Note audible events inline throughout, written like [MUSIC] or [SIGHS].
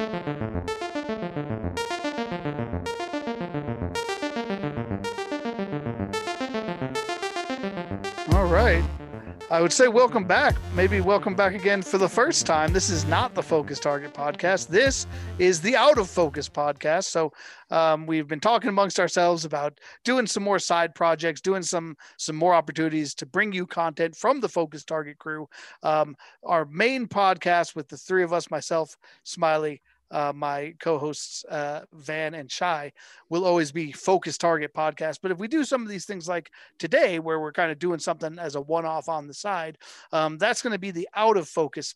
All right. I would say welcome back. Maybe welcome back again for the first time. This is not the Focus Target podcast. This is the Out of Focus podcast. So um, we've been talking amongst ourselves about doing some more side projects, doing some some more opportunities to bring you content from the Focus Target crew. Um, our main podcast with the three of us, myself, Smiley, uh, my co-hosts uh, Van and Shy will always be focus target podcast. But if we do some of these things like today, where we're kind of doing something as a one-off on the side, um, that's going to be the out of focus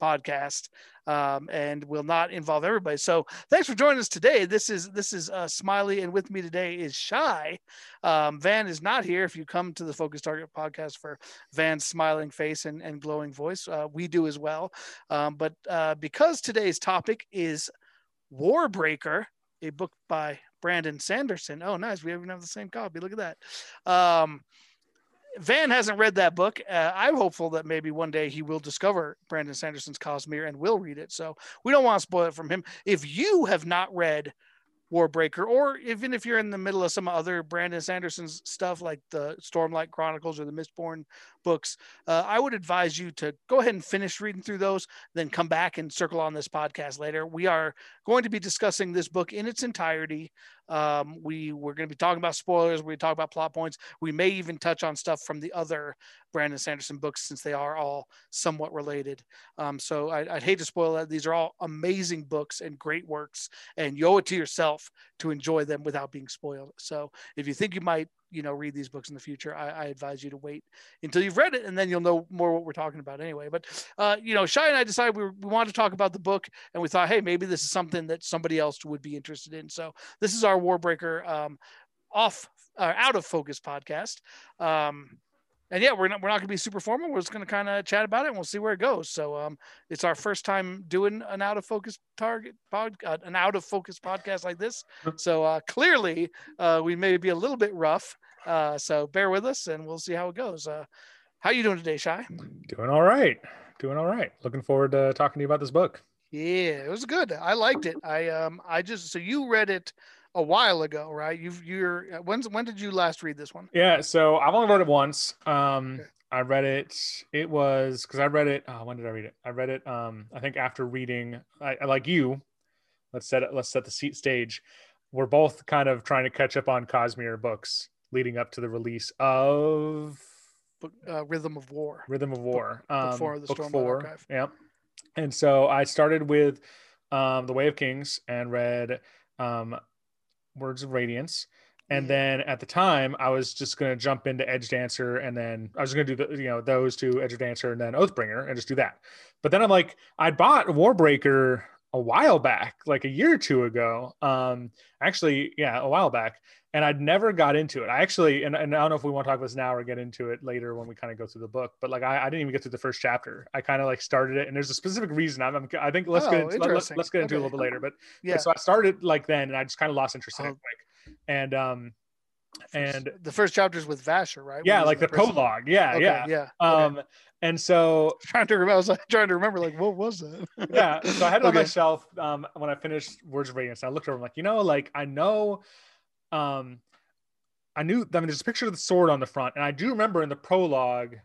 podcast um, and will not involve everybody. So thanks for joining us today. This is this is uh, Smiley, and with me today is Shy. Um, Van is not here. If you come to the Focus Target podcast for Van's smiling face and, and glowing voice, uh, we do as well. Um, but uh, because today's topic is Warbreaker, a book by Brandon Sanderson. Oh, nice. We even have the same copy. Look at that. Van hasn't read that book. Uh, I'm hopeful that maybe one day he will discover Brandon Sanderson's Cosmere and will read it. So we don't want to spoil it from him. If you have not read Warbreaker, or even if you're in the middle of some other Brandon Sanderson's stuff like the Stormlight Chronicles or the Mistborn books, uh, I would advise you to go ahead and finish reading through those, then come back and circle on this podcast later. We are going to be discussing this book in its entirety. Um, we we're going to be talking about spoilers. We talk about plot points. We may even touch on stuff from the other Brandon Sanderson books since they are all somewhat related. Um, so I, would hate to spoil that. These are all amazing books and great works, and you owe it to yourself to enjoy them without being spoiled. So if you think you might you know read these books in the future I, I, advise you to wait until you've read it and then you'll know more what we're talking about anyway. But uh, you know shy and i decided we, were, we wanted to talk about the book and we thought hey maybe this is something that somebody else would be interested in. So this is our warbreaker um, off uh, out of focus podcast. Um, and yeah, we're not we're not gonna be super formal. We're just gonna kind of chat about it, and we'll see where it goes. So um, it's our first time doing an out of focus target pod, uh, an out of focus podcast like this. So uh, clearly, uh, we may be a little bit rough. Uh, so bear with us, and we'll see how it goes. Uh, how you doing today, Shy? Doing all right. Doing all right. Looking forward to talking to you about this book. Yeah, it was good. I liked it. I um I just so you read it a while ago, right? You've you're when's when did you last read this one? Yeah, so I've only read it once. Um, okay. I read it. It was because I read it. Oh, when did I read it? I read it. Um, I think after reading, I, I like you. Let's set it. Let's set the seat stage. We're both kind of trying to catch up on Cosmere books leading up to the release of uh, Rhythm of War. Rhythm of War. Book, um, four, the book Storm four. Archive. Yeah. And so I started with um, the Way of Kings and read um, Words of Radiance. And mm-hmm. then at the time, I was just going to jump into Edge Dancer, and then I was going to do the, you know those two Edge Dancer and then Oathbringer, and just do that. But then I'm like, I bought Warbreaker a while back, like a year or two ago. Um, actually, yeah, a while back, and I'd never got into it. I actually, and, and I don't know if we want to talk about this now or get into it later when we kind of go through the book, but like I, I didn't even get through the first chapter. I kind of like started it, and there's a specific reason. I'm, I'm i think let's oh, get into, let, us let's get into okay. it a little bit later. But yeah, so I started like then, and I just kind of lost interest in oh. it. Like, and um and the first chapter is with Vasher, right? Yeah, like the prison. prologue. Yeah, okay, yeah, yeah. Um, and so [LAUGHS] trying to remember, I was like, trying to remember, like, what was that? [LAUGHS] yeah, so I had it okay. on my shelf um, when I finished Words of Radiance. I looked over, I'm like, you know, like I know, um, I knew. I mean, there's a picture of the sword on the front, and I do remember in the prologue,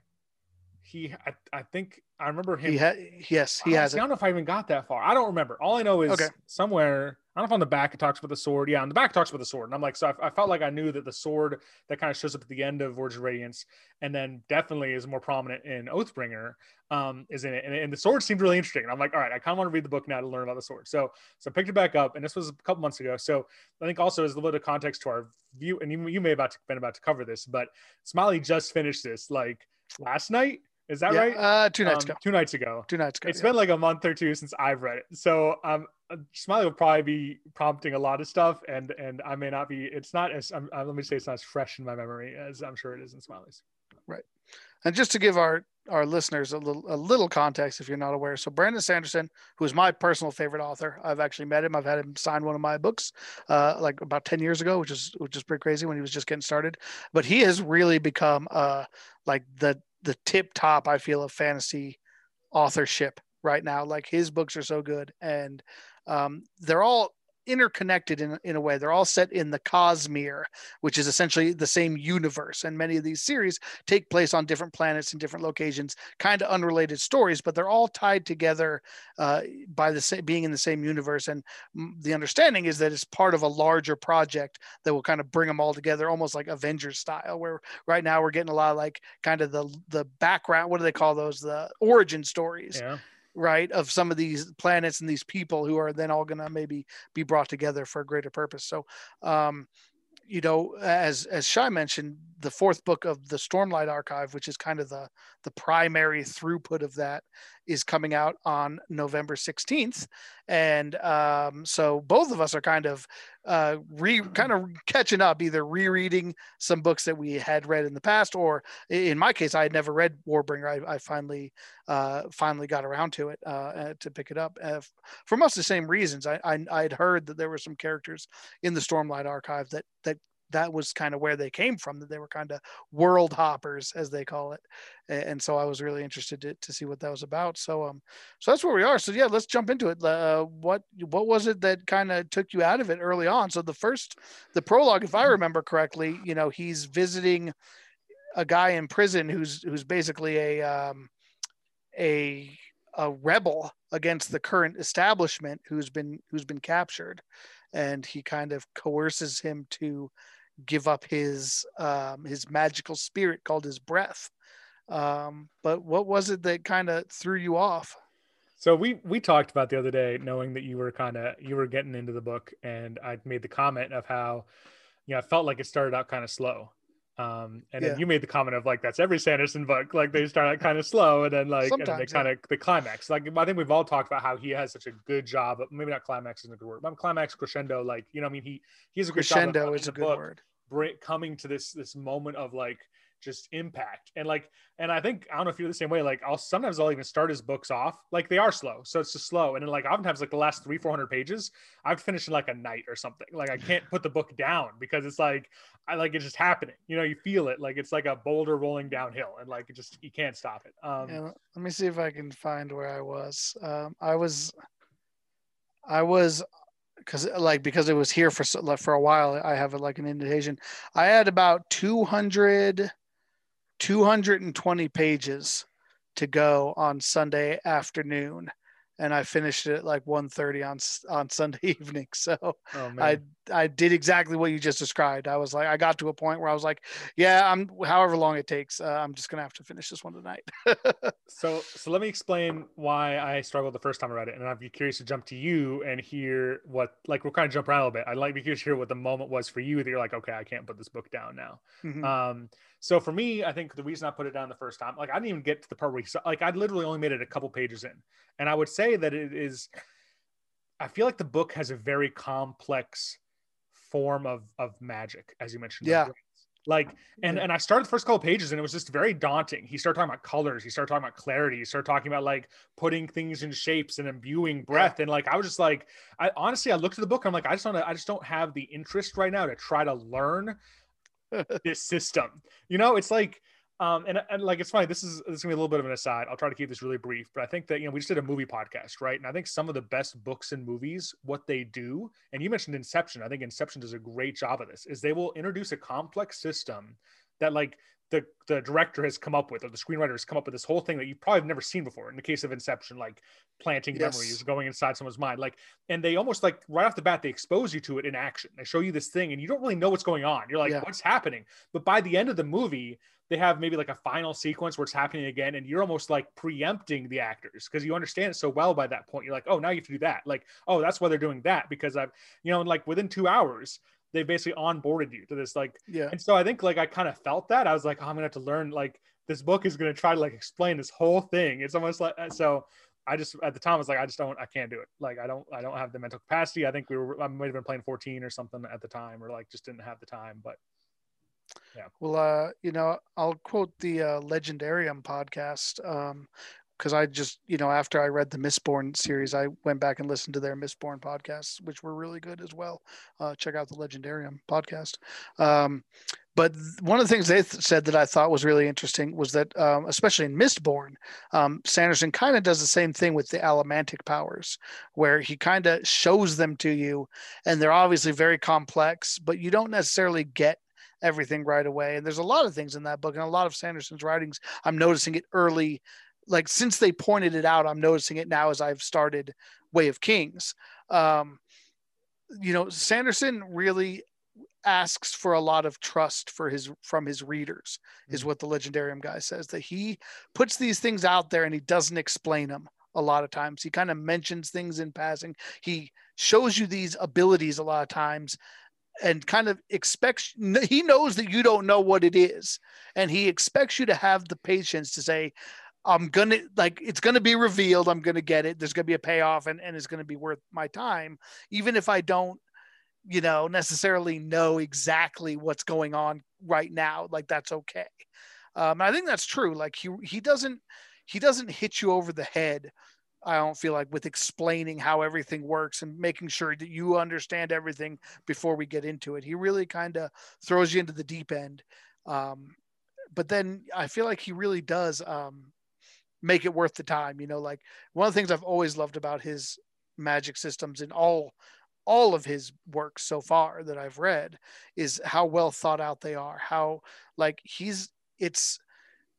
he, I, I think I remember him. He had, yes, he has. I don't know if I even got that far. I don't remember. All I know is okay. somewhere I don't know if on the back it talks about the sword. Yeah, on the back it talks about the sword. And I'm like, so I, I felt like I knew that the sword that kind of shows up at the end of Words of Radiance and then definitely is more prominent in Oathbringer um, is in it. And, and, the sword seemed really interesting. And I'm like, all right, I kind of want to read the book now to learn about the sword. So, so I picked it back up and this was a couple months ago. So I think also as a little bit of context to our view, and you, you may have about to, been about to cover this, but Smiley just finished this like last night is that yeah, right? Uh, two nights um, ago. Two nights ago. Two nights ago. It's yeah. been like a month or two since I've read it. So um, Smiley will probably be prompting a lot of stuff, and and I may not be. It's not as uh, let me say it's not as fresh in my memory as I'm sure it is in Smiley's. Right. And just to give our our listeners a little a little context, if you're not aware, so Brandon Sanderson, who is my personal favorite author, I've actually met him. I've had him sign one of my books, uh, like about ten years ago, which is which is pretty crazy when he was just getting started. But he has really become uh like the the tip top, I feel, of fantasy authorship right now. Like his books are so good, and um, they're all interconnected in, in a way. They're all set in the Cosmere, which is essentially the same universe. And many of these series take place on different planets and different locations, kind of unrelated stories, but they're all tied together uh, by the same, being in the same universe. And the understanding is that it's part of a larger project that will kind of bring them all together, almost like Avengers style, where right now we're getting a lot of like kind of the the background. What do they call those? The origin stories. Yeah right of some of these planets and these people who are then all going to maybe be brought together for a greater purpose. So um you know as as Shai mentioned the fourth book of the stormlight archive which is kind of the the primary throughput of that is coming out on november 16th and um, so both of us are kind of uh, re kind of catching up either rereading some books that we had read in the past or in my case i had never read Warbreaker. I, I finally uh, finally got around to it uh, uh to pick it up uh, for most of the same reasons. I, I i'd heard that there were some characters in the stormlight archive that that that was kind of where they came from that they were kind of world hoppers as they call it. And so i was really interested to, to see what that was about. So um so that's where we are. So yeah let's jump into it. Uh, what what was it that kind of took you out of it early on? So the first the prologue if i mm-hmm. remember correctly you know he's visiting a guy in prison who's who's basically a um a a rebel against the current establishment who's been who's been captured. And he kind of coerces him to give up his um, his magical spirit called his breath. Um, but what was it that kind of threw you off? So we we talked about the other day, knowing that you were kind of you were getting into the book, and I made the comment of how, you know, I felt like it started out kind of slow, um, and yeah. then you made the comment of like that's every Sanderson book, like they start out kind of slow, and then like Sometimes, and they kind of yeah. the climax. Like I think we've all talked about how he has such a good job, but maybe not climax isn't a good word, but climax crescendo. Like you know, I mean, he he's a good crescendo is a good word coming to this this moment of like just impact. And like and i think i don't know if you're the same way like i'll sometimes i'll even start his books off like they are slow so it's just slow. And then like oftentimes like the last three 400 pages i've finished in like a night or something. Like i can't put the book down because it's like i like it's just happening. You know you feel it. Like it's like a boulder rolling downhill and like it just you can't stop it. Um yeah, let me see if i can find where i was. Um i was i was because like because it was here for for a while i have like an indentation. I had about 200 220 pages to go on sunday afternoon and I finished it at like 1.30 on on Sunday [LAUGHS] evening. So oh, I I did exactly what you just described. I was like, I got to a point where I was like, yeah, I'm however long it takes, uh, I'm just gonna have to finish this one tonight. [LAUGHS] so so let me explain why I struggled the first time I read it, and I'd be curious to jump to you and hear what like we'll kind of jump around a little bit. I'd like to be curious to hear what the moment was for you that you're like, okay, I can't put this book down now. Mm-hmm. Um, so for me, I think the reason I put it down the first time, like I didn't even get to the part where he, like I literally only made it a couple pages in, and I would say that it is. I feel like the book has a very complex form of of magic, as you mentioned. Yeah. Like and and I started the first couple pages and it was just very daunting. He started talking about colors. He started talking about clarity. He started talking about like putting things in shapes and imbuing breath. And like I was just like, I honestly I looked at the book. I'm like, I just don't I just don't have the interest right now to try to learn [LAUGHS] this system. You know, it's like, um, and, and like it's funny. This is this is gonna be a little bit of an aside. I'll try to keep this really brief, but I think that you know we just did a movie podcast, right? And I think some of the best books and movies, what they do, and you mentioned Inception. I think Inception does a great job of this. Is they will introduce a complex system that like the the director has come up with or the screenwriter has come up with this whole thing that you probably have never seen before in the case of inception like planting yes. memories going inside someone's mind like and they almost like right off the bat they expose you to it in action they show you this thing and you don't really know what's going on you're like yeah. what's happening but by the end of the movie they have maybe like a final sequence where it's happening again and you're almost like preempting the actors because you understand it so well by that point. You're like oh now you have to do that. Like oh that's why they're doing that because i've you know like within two hours they basically onboarded you to this like yeah. and so i think like i kind of felt that. I was like oh, i'm gonna have to learn like this book is gonna try to like explain this whole thing. It's almost like uh, so i just at the time I was like i just don't i can't do it. Like i don't i don't have the mental capacity. I think we were i might have been playing 14 or something at the time or like just didn't have the time but yeah well uh you know i'll quote the uh, legendarium podcast um because I just, you know, after I read the Mistborn series, I went back and listened to their Mistborn podcasts, which were really good as well. Uh, check out the Legendarium podcast. Um, but one of the things they th- said that I thought was really interesting was that, um, especially in Mistborn, um, Sanderson kind of does the same thing with the allomantic powers, where he kind of shows them to you, and they're obviously very complex, but you don't necessarily get everything right away. And there's a lot of things in that book, and a lot of Sanderson's writings. I'm noticing it early, like since they pointed it out, I'm noticing it now as I've started Way of Kings. Um, you know, Sanderson really asks for a lot of trust for his from his readers is Mm-hmm. what the legendarium guy says that he puts these things out there and he doesn't explain them a lot of times he kind of mentions things in passing he shows you these abilities a lot of times and kind of expects he knows that you don't know what it is. And he expects you to have the patience to say i'm gonna like it's gonna be revealed. I'm gonna get it. There's gonna be a payoff and, and it's gonna be worth my time even if i don't you know necessarily know exactly what's going on right now. Like that's okay. Um, i think that's true. Like he he doesn't he doesn't hit you over the head i don't feel like with explaining how everything works and making sure that you understand everything before we get into it he really kind of throws you into the deep end um, but then i feel like he really does um, make it worth the time you know like one of the things i've always loved about his magic systems in all all of his works so far that I've read is how well thought out they are. How like he's it's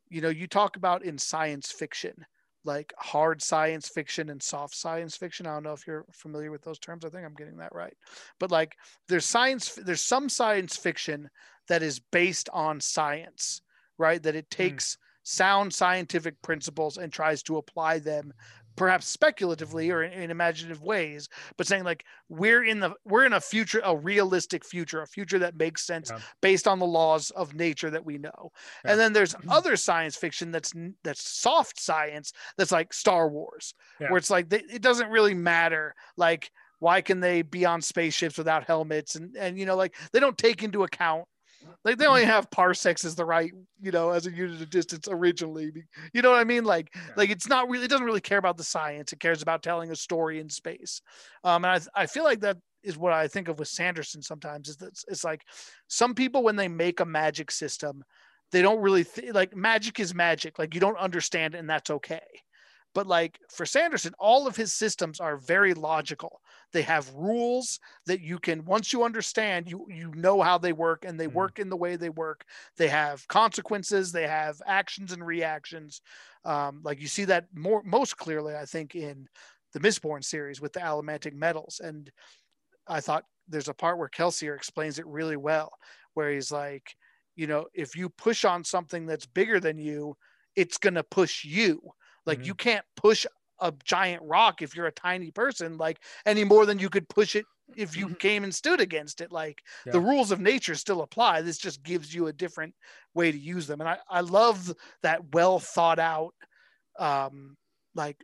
you know you talk about in science fiction like hard science fiction and soft science fiction. I don't know if you're familiar with those terms. I think I'm getting that right. But like there's science there's some science fiction that is based on science, right? That it takes mm. sound scientific principles and tries to apply them perhaps speculatively or in, in, imaginative ways but saying like we're in the we're in a future a realistic future a future that makes sense yeah. based on the laws of nature that we know yeah. and then there's [CLEARS THROAT] other science fiction that's that's soft science that's like star wars yeah. where it's like they, it doesn't really matter like why can they be on spaceships without helmets and and you know like they don't take into account like they only have parsecs as the right, you know, as a unit of distance originally. You know what I mean? Like, yeah. like it's not really, it doesn't really care about the science. It cares about telling a story in space. Um, and I, I feel like that is what I think of with Sanderson sometimes is that it's, it's like some people, when they make a magic system, they don't really th- like magic is magic. Like you don't understand and that's okay. But like for Sanderson, all of his systems are very logical. They have rules that you can once you understand, you you know how they work and they mm. work in the way they work. They have consequences, they have actions and reactions. Um, like you see that more most clearly, I think, in the Mistborn series with the allomantic metals. And I thought there's a part where Kelsier explains it really well, where he's like, you know, if you push on something that's bigger than you, it's gonna push you like mm-hmm. you can't push a giant rock if you're a tiny person, like any more than you could push it if you came and stood against it. Like yeah. the rules of nature still apply. This just gives you a different way to use them. And I, I love that well thought out, um, like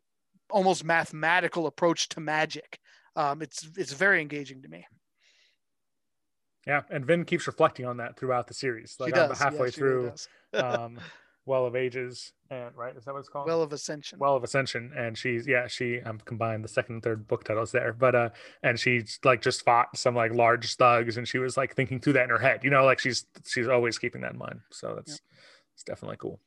almost mathematical approach to magic. Um, it's it's very engaging to me. Yeah, and Vin keeps reflecting on that throughout the series. Like I'm halfway yeah, through. [LAUGHS] um, well of ages and right is that what it's called? Well of ascension. Well of ascension and she's yeah she um combined the second and third book titles there but uh and she's like just fought some like large thugs and she was like thinking through that in her head you know like she's she's always keeping that in mind so that's yeah. it's definitely cool.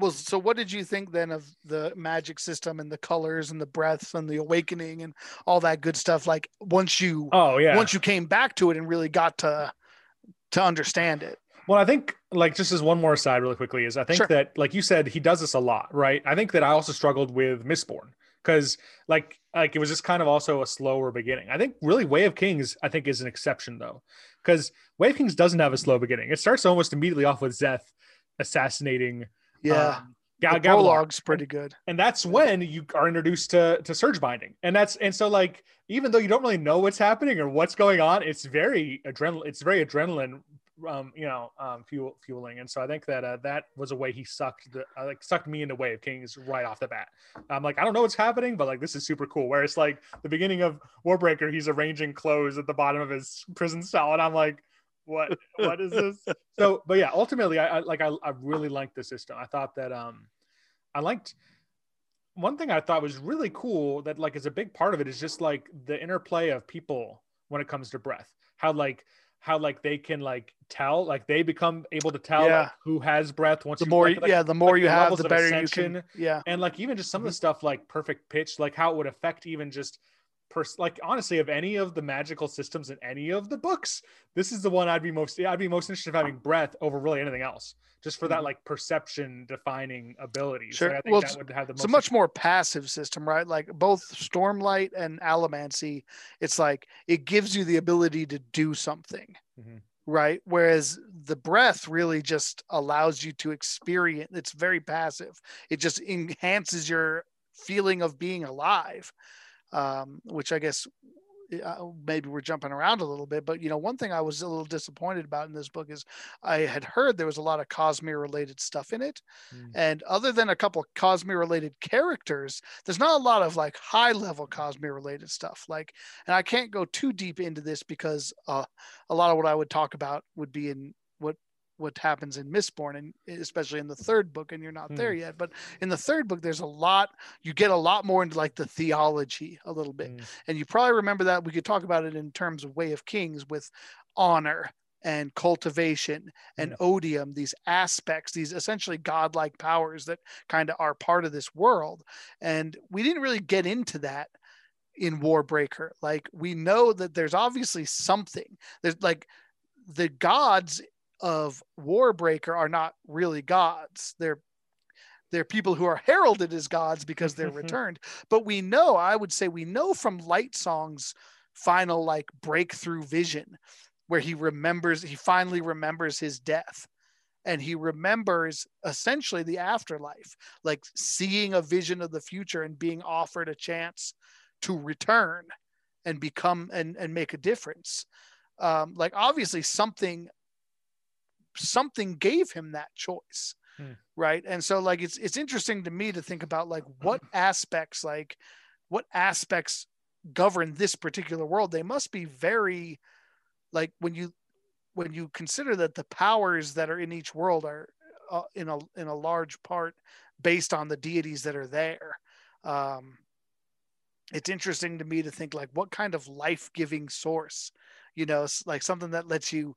Well so what did you think then of the magic system and the colors and the breaths and the awakening and all that good stuff like once you oh yeah. once you came back to it and really got to to understand it well, I think like just as one more aside really quickly is I think sure. that like you said he does this a lot, right? I think that I also struggled with Mistborn because like like it was just kind of also a slower beginning. I think really Way of Kings I think is an exception though because Way of Kings doesn't have a slow beginning. It starts almost immediately off with Szeth assassinating. Yeah. Um, the prologue's pretty good, and that's when you are introduced to to surge binding, and that's and so like even though you don't really know what's happening or what's going on, it's very adrenaline. It's very adrenaline um, you know, um, fuel fueling. And so I think that uh, that was a way he sucked the uh, like sucked me into Way of Kings right off the bat. I'm like, I don't know what's happening, but like this is super cool. Where it's like the beginning of Warbreaker, he's arranging clothes at the bottom of his prison cell, and I'm like, what what is this? [LAUGHS] so, but yeah, ultimately, I, I like I, I really liked the system. I thought that um, I liked one thing I thought was really cool that like is a big part of it is just like the interplay of people when it comes to breath. How like how like they can like tell, like they become able to tell Yeah. like, who has breath once The you more, like, yeah, the more like, you the have, the better you can. Yeah, and like even just some Mm-hmm. of the stuff like perfect pitch like how it would affect even just pers- like honestly of any of the magical systems in any of the books this is the one i'd be most i'd be most interested in having breath over really anything else just for that Mhm. like perception defining ability Sure. think Well, that would have the it's a much more passive system, right? Like both Stormlight and Allomancy, it's like it gives you the ability to do something, Mhm. right? Whereas the breath really just allows you to experience. It's very passive. It just enhances your feeling of being alive, um, which I guess uh, maybe we're jumping around a little bit, but you know, one thing I was a little disappointed about in this book is I had heard there was a lot of Cosmere related stuff in it. Mm. And other than a couple Cosmere related characters, there's not a lot of like high level Cosmere related stuff. Like, and I can't go too deep into this because uh, a lot of what I would talk about would be in what happens in Mistborn, and especially in the mm. third book, and you're not there mm. yet. But in the third book, there's a lot. You get a lot more into like the theology a little bit, Mm. and you probably remember that we could talk about it in terms of Way of Kings with honor and cultivation and mm. odium these aspects these essentially godlike powers that kind of are part of this world and we didn't really get into that in warbreaker like we know that there's obviously something there's like the gods of warbreaker are not really gods. They're they're people who are heralded as gods because they're [LAUGHS] returned. But we know i would say we know from Lightsong's final like breakthrough vision where he remembers he finally remembers his death. And he remembers essentially the afterlife like seeing a vision of the future and being offered a chance to return and become and and make a difference. Um like obviously something something gave him that choice Hmm. right? And so like it's it's interesting to me to think about like [LAUGHS] what aspects like what aspects govern this particular world. They must be very like when you when you consider that the powers that are in each world are uh, in a in a large part based on the deities that are there. Um it's interesting to me to think like what kind of life-giving source you know like something that lets you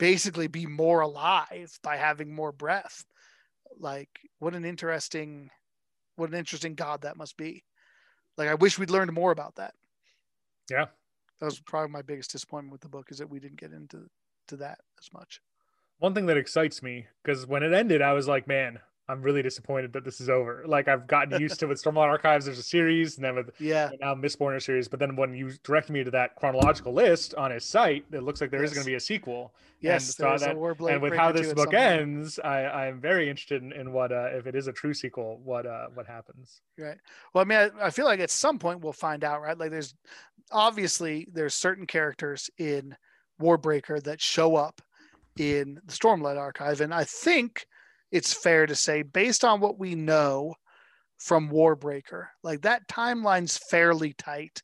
basically be more alive by having more breath. Like what an interesting what an interesting god that must be. Like i wish we'd learned more about that. Yeah. That was probably my biggest disappointment with the book is that we didn't get into to that as much. One thing that excites me because when it ended i was like man i'm really disappointed that this is over like i've gotten used to with [LAUGHS] stormlight archives there's a series and then with yeah and now Mistborn is series. But then when you direct me to that chronological list on his site, it looks like there is Yes. going to be a sequel. yes so there's that- a and with how this book ends, I, I'm very interested in, in what uh, if it is a true sequel, what uh, what happens. Right. Well, I mean, I, I feel like at some point we'll find out, right? Like, there's obviously there's certain characters in Warbreaker that show up in the Stormlight Archive, and I think it's fair to say, based on what we know from Warbreaker, like that timeline's fairly tight.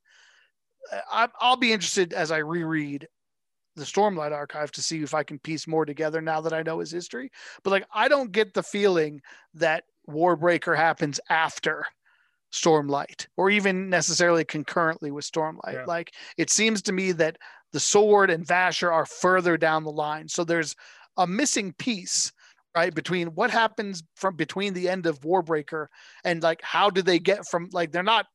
Uh, I, I'll be interested as I reread the Stormlight Archive to see if I can piece more together now that I know his history. But like, I don't get the feeling that Warbreaker happens after Stormlight or even necessarily concurrently with Stormlight. Yeah. Like, it seems to me that the Sword and Vasher are further down the line. So there's a missing piece. Right between what happens from between the end of Warbreaker and like how do they get from like they're not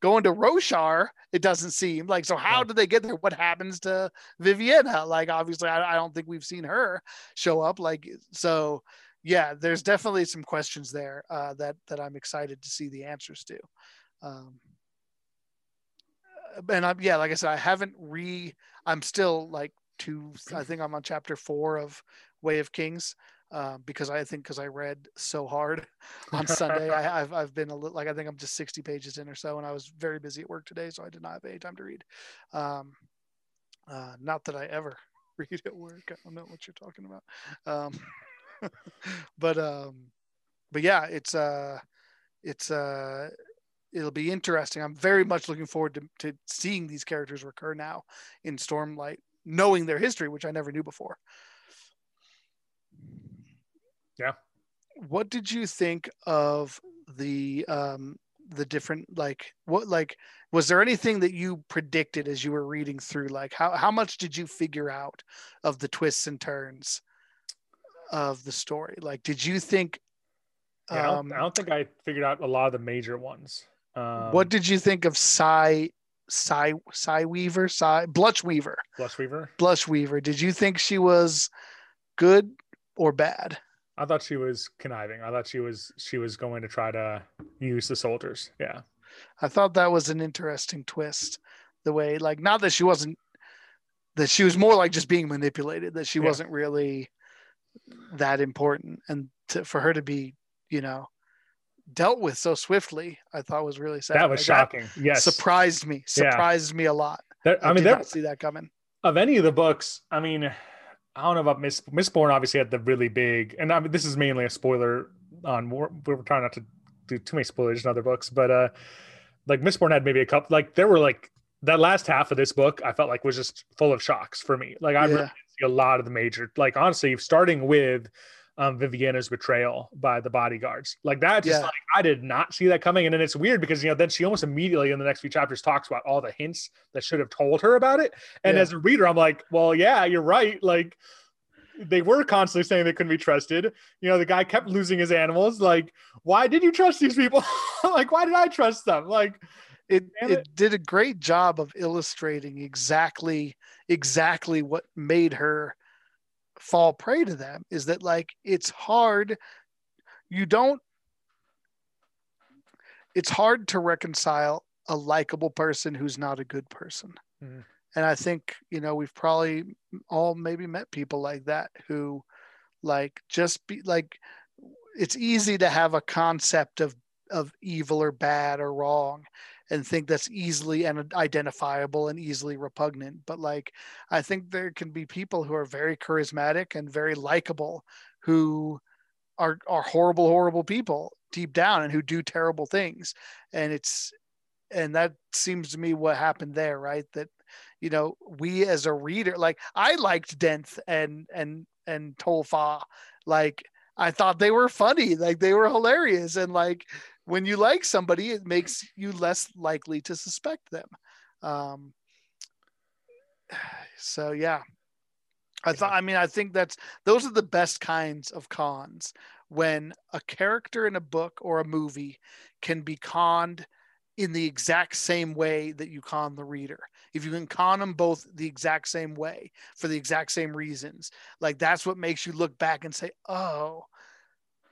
going to Roshar, it doesn't seem like. So how do they get there? What happens to Vivenna? Like, obviously, I, I don't think we've seen her show up. Like, so yeah, there's definitely some questions there uh, that that I'm excited to see the answers to. Um, and I'm yeah, like I said, I haven't re. I'm still like two. I think I'm on chapter four of Way of Kings. Uh, because I think because I read so hard [LAUGHS] on Sunday, [LAUGHS] I, I've I've been a little like I think I'm just 60 pages in or so, and I was very busy at work today, so I did not have any time to read. Um, uh, not that I ever [LAUGHS] read at work. I don't know what you're talking about. Um, but um, but yeah, it's uh, it's uh, it'll be interesting. I'm very much looking forward to, to seeing these characters recur now in Stormlight, knowing their history, which I never knew before. Yeah. What did you think of the um, the different like what like was there anything that you predicted as you were reading through like how how much did you figure out of the twists and turns of the story like did you think yeah, I, don't, I, don't, think I figured out a lot of the major ones. Um, what did you think of Cy Cy Cy Weaver? Cy Blush Weaver. Blush Weaver. Blush Weaver. Did you think she was good or bad? I thought she was conniving. I thought she was she was going to try to use the soldiers. Yeah. I thought that was an interesting twist. The way like not that she wasn't that she was more like just being manipulated, that she yeah. wasn't really that important and to, for her to be you know, dealt with so swiftly, I thought was really sad. That was like, shocking. That yes. Surprised me. Surprised yeah. me a lot. I, I mean, did not see that coming. Of any of the books, I mean, I don't know about Miss Mistborn obviously had the really big and I mean this is mainly a spoiler on more we're trying not to do too many spoilers in other books, but uh like Mistborn had maybe a couple like there were like that last half of this book I felt like was just full of shocks for me. Like I yeah. really see a lot of the major like honestly starting with um, Vivenna's betrayal by the bodyguards. Like that, just yeah. like I did not see that coming. And then it's weird because you know then she almost immediately in the next few chapters talks about all the hints that should have told her about it. And yeah. as a reader, I'm like, well, yeah, you're right. Like they were constantly saying they couldn't be trusted. You know, the guy kept losing his animals. Like, why did you trust these people? [LAUGHS] like, why did I trust them? Like, it, it, it did a great job of illustrating exactly exactly what made her fall prey to them is that like it's hard. You don't it's hard to reconcile a likable person who's not a good person. Mm-hmm. and i think you know we've probably all maybe met people like that who like just be like it's easy to have a concept of of evil or bad or wrong and think that's easily and identifiable and easily repugnant. But like, I think there can be people who are very charismatic and very likable who are are horrible, horrible people deep down and who do terrible things. And it's and that seems to me what happened there, right? That you know, we as a reader, like I liked Denth and and and Tolfa, like I thought they were funny, like they were hilarious, and like when you like somebody, it makes you less likely to suspect them. Um, [SIGHS] so yeah, I thought. I mean, I think that's those are the best kinds of cons when a character in a book or a movie can be conned in the exact same way that you con the reader. If you can con them both the exact same way for the exact same reasons, like that's what makes you look back and say, "Oh,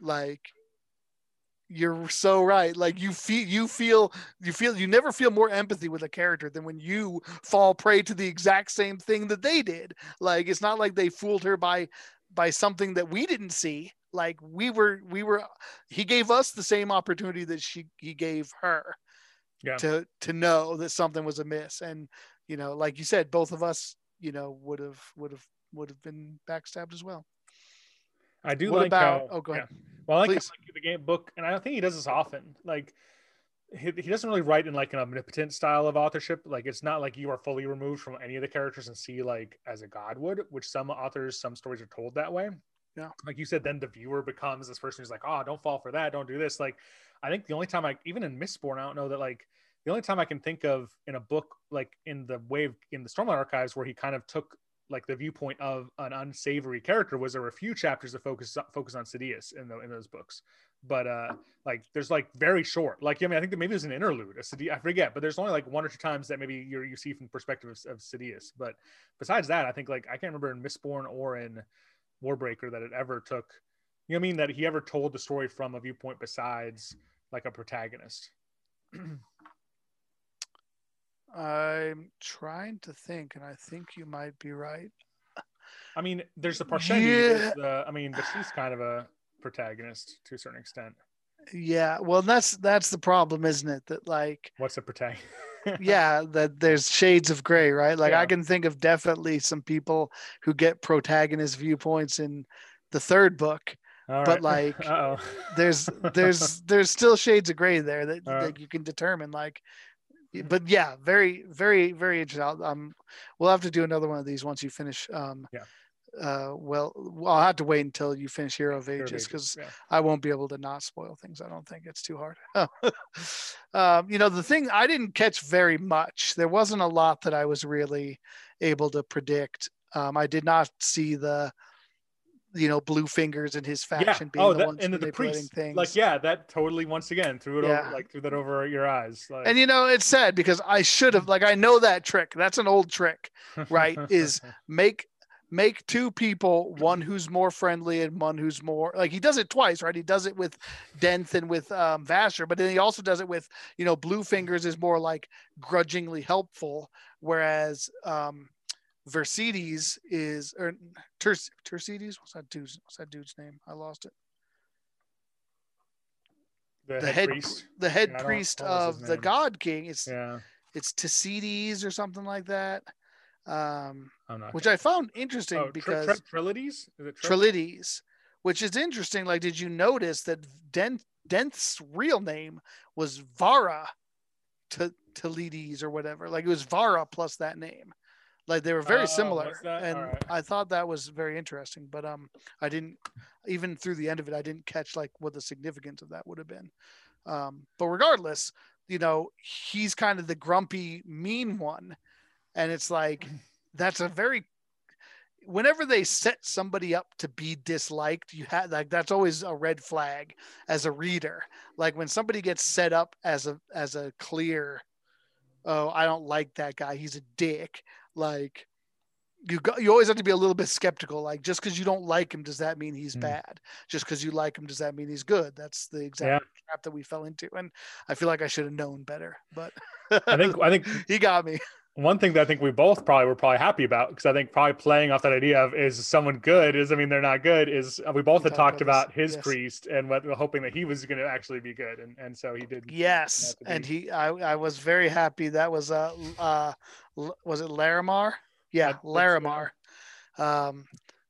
like you're so right like you feel you feel you feel you never feel more empathy with a character than when you fall prey to the exact same thing that they did like it's not like they fooled her by by something that we didn't see like we were we were he gave us the same opportunity that she he gave her yeah. to to know that something was amiss and you know like you said both of us you know would have would have would have been backstabbed as well I do what like about, how. Oh, go ahead. Yeah. Well, I like, like the game book, and I don't think he does this often. Like, he, he doesn't really write in like an omnipotent style of authorship. Like, it's not like you are fully removed from any of the characters and see like as a god would, which some authors, some stories are told that way. Yeah. Like you said, then the viewer becomes this person who's like, oh, don't fall for that, don't do this. Like, I think the only time I, even in Mistborn, I don't know that like the only time I can think of in a book like in the wave in the Stormlight Archives where he kind of took like the viewpoint of an unsavory character was there were a few chapters that focus focus on Sadeas in the, in those books, but uh, like there's like very short. Like I mean, I think that maybe there's an interlude. A Sadeas, I forget, but there's only like one or two times that maybe you you see from perspective of, of Sadeas. But besides that, I think like I can't remember in Mistborn or in Warbreaker that it ever took. You know, what I mean that he ever told the story from a viewpoint besides like a protagonist. [CLEARS THROAT] I'm trying to think, and I think you might be right. I mean, there's the Parshendi. Yeah. The, I mean, but she's kind of a protagonist to a certain extent. Yeah, well, that's that's the problem, isn't it? That like, what's a protagonist? [LAUGHS] yeah, that there's shades of gray, right? Like, yeah. I can think of definitely some people who get protagonist viewpoints in the third book, but like, [LAUGHS] there's there's there's still shades of gray there that, [LAUGHS] uh, that you can determine. Like, but yeah, very, very, very interesting. Um, we'll have to do another one of these once you finish um, yeah. uh, well, I'll have to wait until you finish Hero of Ages Ages, because yeah. I won't be able to not spoil things. I don't think it's too hard. [LAUGHS] um, you know, the thing I didn't catch very much. There wasn't a lot that I was really able to predict. Um, I did not see the, you know, blue fingers and his faction being oh, the that, ones and the manipulating things. like yeah, that totally once again threw it Yeah. over, like threw that over your eyes. Like, And you know, it's sad because I should have like I know that trick. That's an old trick. right, is- [LAUGHS] make make two people one who's more friendly and one who's more like he does it twice right he does it with denth and with um vasher but then he also does it with you know blue fingers is more like grudgingly helpful whereas um Versides is or Ters, Tercides what's that dude's what's that dude's name I lost it the, the head, head priest. the head Yeah, priest of the? God King it's Yeah, it's Tecides or something like that um which I found interesting oh, because Tr- Trilides? Is it Tril- Trilides, which is interesting. Like, did you notice that Dent Dent's real name was Vara to Tilides or whatever? Like it was Vara plus that name. Like they were very Oh, similar. And Alright. I thought that was very interesting. But um I didn't even through the end of it, I didn't catch like what the significance of that would have been. Um, but regardless, you know, he's kind of the grumpy, mean one. And it's like that's a very whenever they set somebody up to be disliked, you have like that's always a red flag as a reader. Like when somebody gets set up as a as a clear, oh, I don't like that guy. He's a dick. Like you you always have to be a little bit skeptical. Like just because you don't like him, does that mean he's Hmm. bad? Just because you like him, does that mean he's good? That's the exact trap that we fell into. And I feel like I should have known better, but I think I think [LAUGHS] he got me. One thing that I think we both probably were probably happy about because I think probably playing off that idea of is someone good is I mean they're not good is uh, we both We had talked about about his yes. priest and what hoping that he was going to actually be good and and so he did Yes, and he, I, I was very happy. That was uh, uh, was it Llarimar? Yeah, I think so, yeah. Llarimar. Um,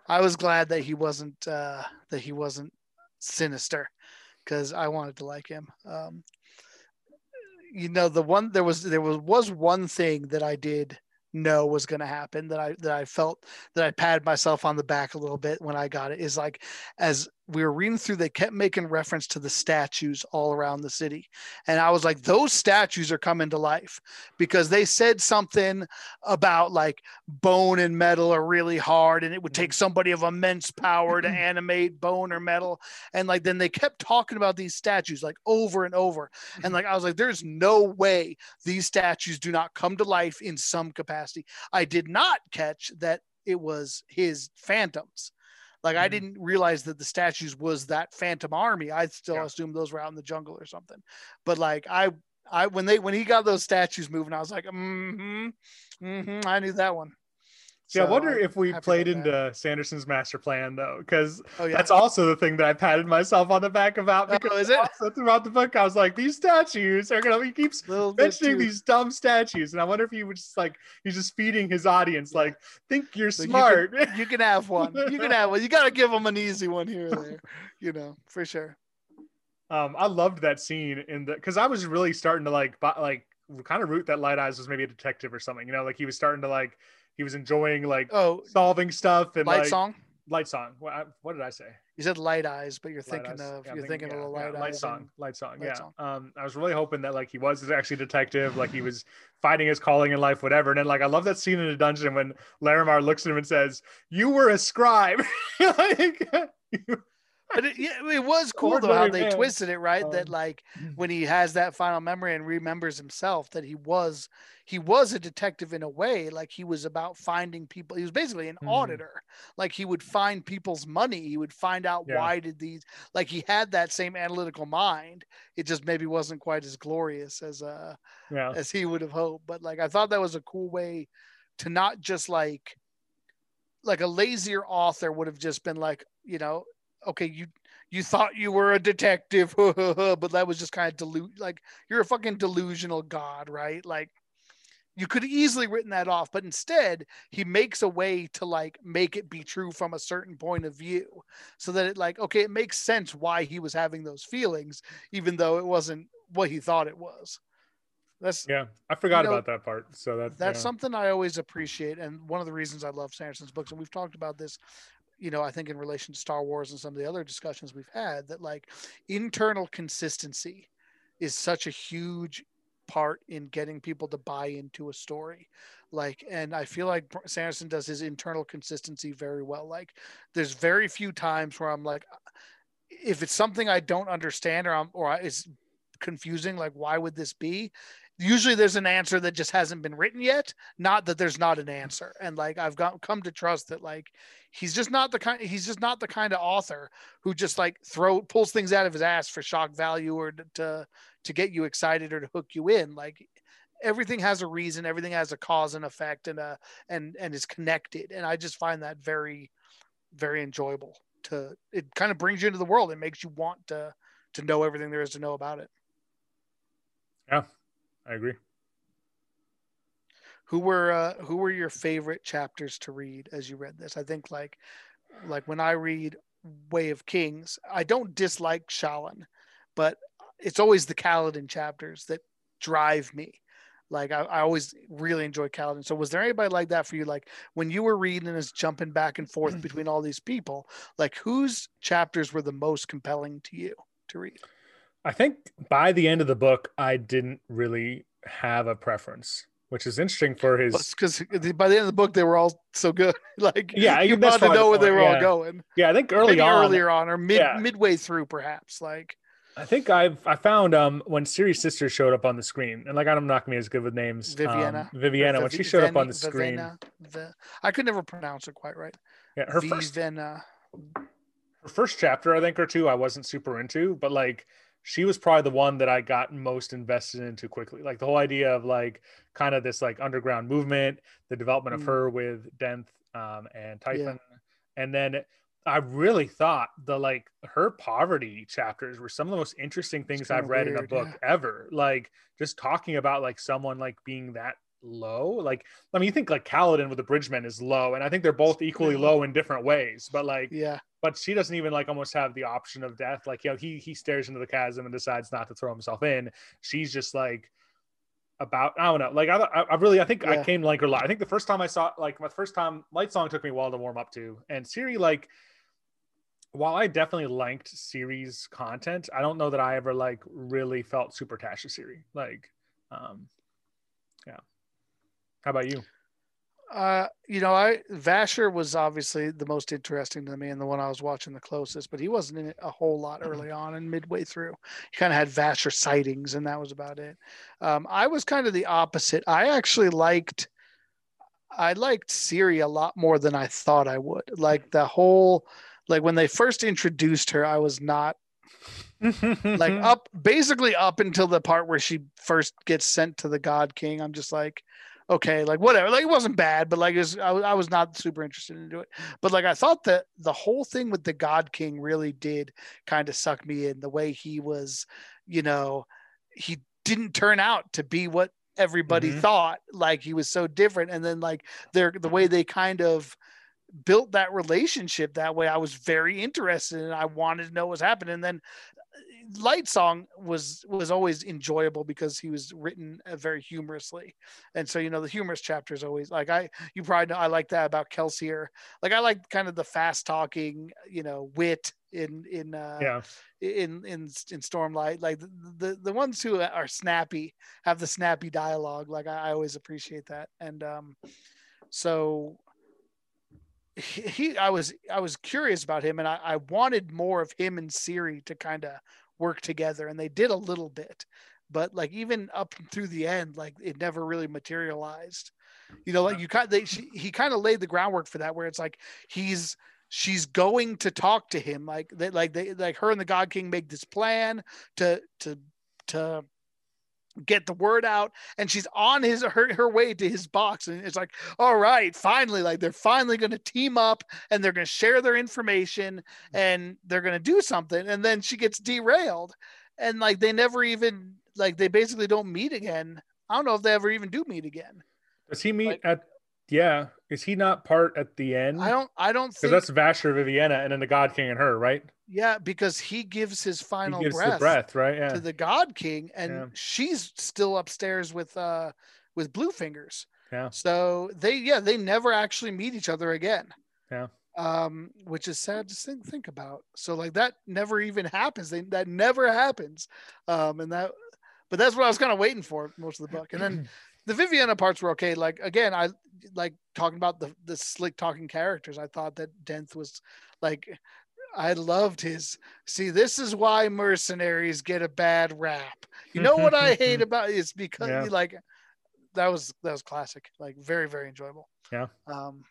I was glad that he wasn't uh, that he wasn't sinister, because I wanted to like him. Um, you know, the one there was there was was one thing that I did know was going to happen that I that I felt that I patted myself on the back a little bit when I got it is like as we were reading through they kept making reference to the statues all around the city. And I was like those statues are coming to life because they said something about like bone and metal are really hard and it would take mm-hmm. somebody of immense power to [CLEARS THROAT] animate bone or metal. And like then they kept talking about these statues like over and over. And mm-hmm. like I was like there's no way these statues do not come to life in some capacity. I did not catch that it was his phantoms. Like I Mhm. didn't realize that the statues was that phantom army. I still Yeah. assumed those were out in the jungle or something. But like I I when they when he got those statues moving, I was like, mm-hmm, mm-hmm. I knew that one. Yeah I So wonder I'm if we played about that. into Sanderson's master plan though because Oh yeah. that's also the thing that I patted myself on the back about Oh, because it? also throughout the book I was like these statues are gonna he keeps mentioning these dumb statues and I wonder if he was just like he's just feeding his audience like think you're So you smart You can have one. You can have one. You got to give them an easy one here or there, [LAUGHS] you know, for sure. Um, I loved that scene in the because I was really starting to like, like, kind of root that Light Eyes was maybe a detective or something. You know, like he was starting to like, he was enjoying like Oh, solving stuff and light like song. Lightsong. What, I- what did I say? You said light eyes, but you're Light thinking Eyes. of Yeah, you're thinking, yeah, of the yeah, light light eyes. song, light song. Light yeah. Song. Um, I was really hoping that like he was actually a detective, like he was fighting his calling in life, whatever. And then like I love that scene in the dungeon when Llarimar looks at him and says, "You were a scribe." [LAUGHS] like, [LAUGHS] But it, yeah, it was cool though how they man. twisted it, right? that Um, like when he has that final memory and remembers himself, that he was he was a detective in a way. Like he was about finding people. He was basically an Mhm. auditor. Like he would find people's money. He would find out Yeah. why did these. Like he had that same analytical mind. It just maybe wasn't quite as glorious as uh yeah. as he would have hoped. But like I thought that was a cool way to not just like like a lazier author would have just been like, you know, okay, you you thought you were a detective, [LAUGHS] but that was just kind of delu like you're a fucking delusional god, right? Like you could have easily written that off, but instead he makes a way to like make it be true from a certain point of view, so that it like okay, it makes sense why he was having those feelings, even though it wasn't what he thought it was. That's yeah. I forgot you know, about that part. So that that's yeah. something I always appreciate, and one of the reasons I love Sanderson's books, and we've talked about this. You know, I think in relation to Star Wars and some of the other discussions we've had, that like internal consistency is such a huge part in getting people to buy into a story. Like and i feel like sanderson does his internal consistency very well. Like there's very few times where i'm like if it's something i don't understand or i'm or it's confusing like why would this be usually there's an answer that just hasn't been written yet not that there's not an answer. And like i've got come to trust that like he's just not the kind he's just not the kind of author who just like throw pulls things out of his ass for shock value or to to, get you excited or to hook you in. Like everything has a reason everything has a cause and effect and a and and is connected. And i just find that very very enjoyable to it kind of brings you into the world. It makes you want to to know everything there is to know about it. Yeah I agree. Who were uh, who were your favorite chapters to read as you read this? I think like like when I read Way of Kings, I don't dislike Shallan, but it's always the Kaladin chapters that drive me. Like I, I always really enjoy Kaladin. So was there anybody like that for you? Like when you were reading and is jumping back and forth [CLEARS THROAT] between all these people, like whose chapters were the most compelling to you to read? I think by the end of the book, I didn't really have a preference, which is interesting for his. Because by the end of the book, they were all so good. [LAUGHS] like, yeah, you wanted to know where they were yeah. all going. Yeah, I think early Maybe on, earlier on, or mid yeah. midway through, perhaps. Like, I think I've I found um when Siri's sister showed up on the screen, and like I'm not gonna be as good with names. Viviana. Um, Viviana, when she showed up on the screen. Viviana, the, I could never pronounce it quite right. Yeah, her first her first chapter, I think, or two, I wasn't super into, but like she was probably the one that I got most invested into quickly. Like the whole idea of like kind of this like underground movement, the development of Mm. her with Denth um, and Typhon. Yeah. And then I really thought the like her poverty chapters were some of the most interesting things I've read in a weird, book ever. Like just talking about like someone like being that low. Like I mean you think like Kaladin with the Bridgemen is low, and I think they're both equally low in different ways. But like Yeah. but she doesn't even like almost have the option of death. Like, you know, he he stares into the chasm and decides not to throw himself in. She's just like about I don't know. Like I I, really I think I came to like her a lot. I think the first time I saw like my first time Lightsong took me a while to warm up to, and Siri like. While I definitely liked Siri's content, I don't know that I ever like really felt super attached to Siri. Like, um, yeah. How about you? Uh, you know, I Vasher was obviously the most interesting to me and the one I was watching the closest, but he wasn't in it a whole lot early on and midway through. He kind of had Vasher sightings, and that was about it. Um, I was kind of the opposite. I actually liked, I liked Siri a lot more than I thought I would. Like the whole, like when they first introduced her, I was not like [LAUGHS] up basically up until the part where she first gets sent to the god king i'm just like okay like whatever like it wasn't bad but like it was, I, was- I was not super interested in it. But like i thought that the whole thing with the god king really did kind of suck me in the way he was you know he didn't turn out to be what everybody Mhm. thought like he was so different. And then like they're the way they kind of built that relationship that way i was very interested and i wanted to know what was happening. And then Lightsong was was always enjoyable because he was written uh, very humorously. And so you know the humorous chapters always like i you probably know i like that about kelsier. Like i like kind of the fast talking you know wit in in uh yeah. in in in stormlight. Like the, the the ones who are snappy have the snappy dialogue. Like i, I always appreciate that. And um so he, i was i was curious about him and i, I wanted more of him and siri to kind of work together and they did a little bit but like even up through the end like it never really materialized. You know like you kind they she, he kind of laid the groundwork for that where it's like he's she's going to talk to him like they like they like her and the god king make this plan to to to get the word out and she's on his her, her way to his box and it's like all right finally like they're finally going to team up and they're going to share their information mm. and they're going to do something and then she gets derailed and like they never even like they basically don't meet again. I don't know if they ever even do meet again. Does he meet Like- at Yeah, is he not part at the end? I don't. I don't because think. that's Vasher, Viviana, and then the God King and her, right? yeah, because he gives his final gives breath, breath, right? Yeah. to the God King, and Yeah. she's still upstairs with uh with Blue Fingers. Yeah. So they yeah they never actually meet each other again. Yeah. Um, which is sad to think, think about. So like that never even happens. They, that never happens. Um, and that, but that's what I was kind of waiting for most of the book. And then [CLEARS THROAT] the Viviana parts were okay. Like again, I like talking about the the slick talking characters. I thought that Denth was like I loved his see this is why mercenaries get a bad rap. You know what I hate [LAUGHS] about it is because Yeah. like that was that was classic. Like very, very enjoyable. Yeah. Um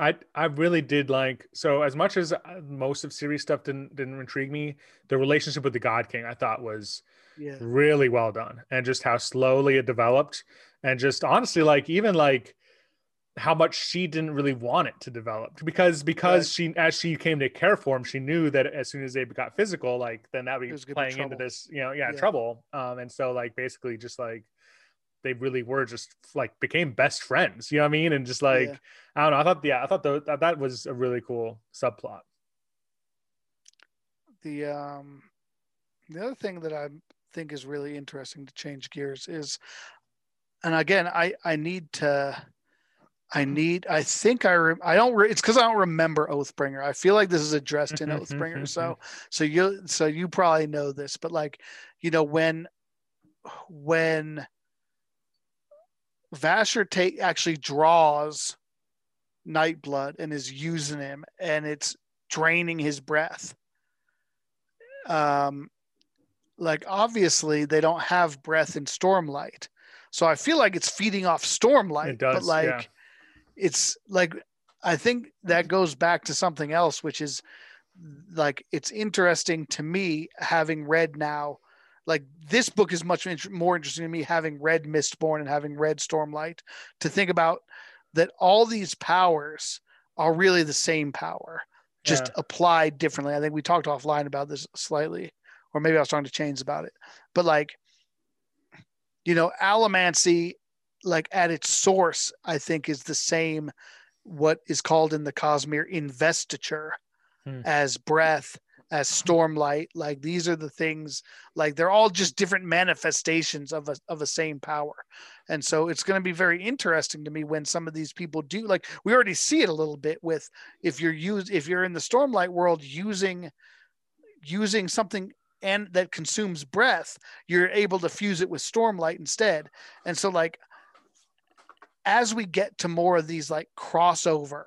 I I really did like so as much as uh, most of Siri's stuff didn't didn't intrigue me, the relationship with the God King I thought was yeah. really well done, and just how slowly it developed, and just honestly like even like how much she didn't really want it to develop because because she as she came to care for him, she knew that as soon as they got physical, like then that would It be was gonna be playing into this you know yeah, Yeah. trouble, um and so like basically just like they really were just like became best friends. You know what I mean? And just like Yeah. I don't know. I thought yeah, I thought tho- that that was a really cool subplot. the um the other thing that I think is really interesting to change gears is and again I I need to I need I think I re, I don't re, it's cuz I don't remember Oathbringer. I feel like this is addressed in Oathbringer. So [LAUGHS] so you so you probably know this but like you know when when Vasher take actually draws Nightblood and is using him and it's draining his breath um like obviously they don't have breath in stormlight so i feel like it's feeding off stormlight It does, but like yeah. it's like i think that goes back to something else which is like it's interesting to me having read now like this book is much more interesting to me having read mistborn and having read stormlight to think about that all these powers are really the same power just Yeah. applied differently. I think we talked offline about this slightly, or maybe I was talking to Chains about it. But like, you know, allomancy, like at its source, I think is the same. What is called in the Cosmere investiture, Hmm. as breath, as stormlight. Like these are the things. Like they're all just different manifestations of a of a same power. And so it's going to be very interesting to me when some of these people do. Like we already see it a little bit with if you're use if you're in the stormlight world using using something and that consumes breath you're able to fuse it with stormlight instead and so like as we get to more of these like crossover